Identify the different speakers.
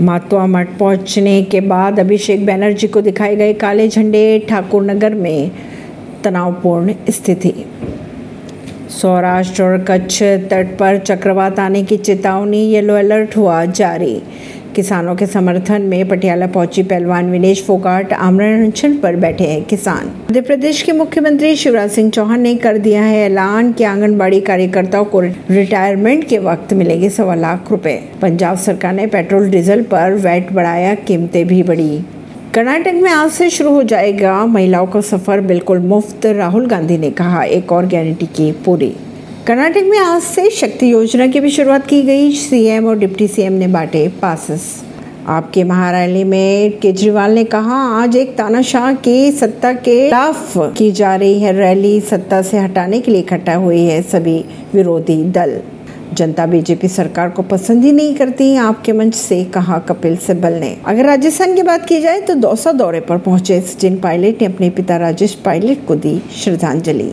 Speaker 1: मातवा मठ पहुँचने के बाद अभिषेक बैनर्जी को दिखाए गए काले झंडे ठाकुर नगर में तनावपूर्ण स्थिति। सौराष्ट्र और कच्छ तट पर चक्रवात आने की चेतावनी येलो अलर्ट हुआ जारी। किसानों के समर्थन में पटियाला पहुँची पहलवान विनेश फोगाट आमरण पर बैठे हैं किसान। मध्य प्रदेश के मुख्यमंत्री शिवराज सिंह चौहान ने कर दिया है ऐलान कि आंगनबाड़ी कार्यकर्ताओं को रिटायरमेंट के वक्त मिलेंगे सवा लाख रुपए। पंजाब सरकार ने पेट्रोल, डीजल पर वैट बढ़ाया, कीमतें भी बढ़ी। कर्नाटक में आज से शुरू हो जाएगा, महिलाओं का सफ़र बिल्कुल मुफ़्त, राहुल गांधी ने कहा, एक और गारंटी की पूरी। कर्नाटक में आज से शक्ति योजना की भी शुरुआत की गई। सीएम और डिप्टी सीएम ने बांटे पासेस। आपके महारैली में केजरीवाल ने कहा, आज एक तानाशाह की सत्ता के खिलाफ की जा रही है रैली। सत्ता से हटाने के लिए इकट्ठा हुई है सभी विरोधी दल। जनता बीजेपी सरकार को पसंद ही नहीं करती। आपके मंच से कहा कपिल सिब्बल ने। अगर राजस्थान की बात की जाए तो दौसा दौरे पर पहुँचे सचिन पायलट ने अपने पिता राजेश पायलट को दी श्रद्धांजलि।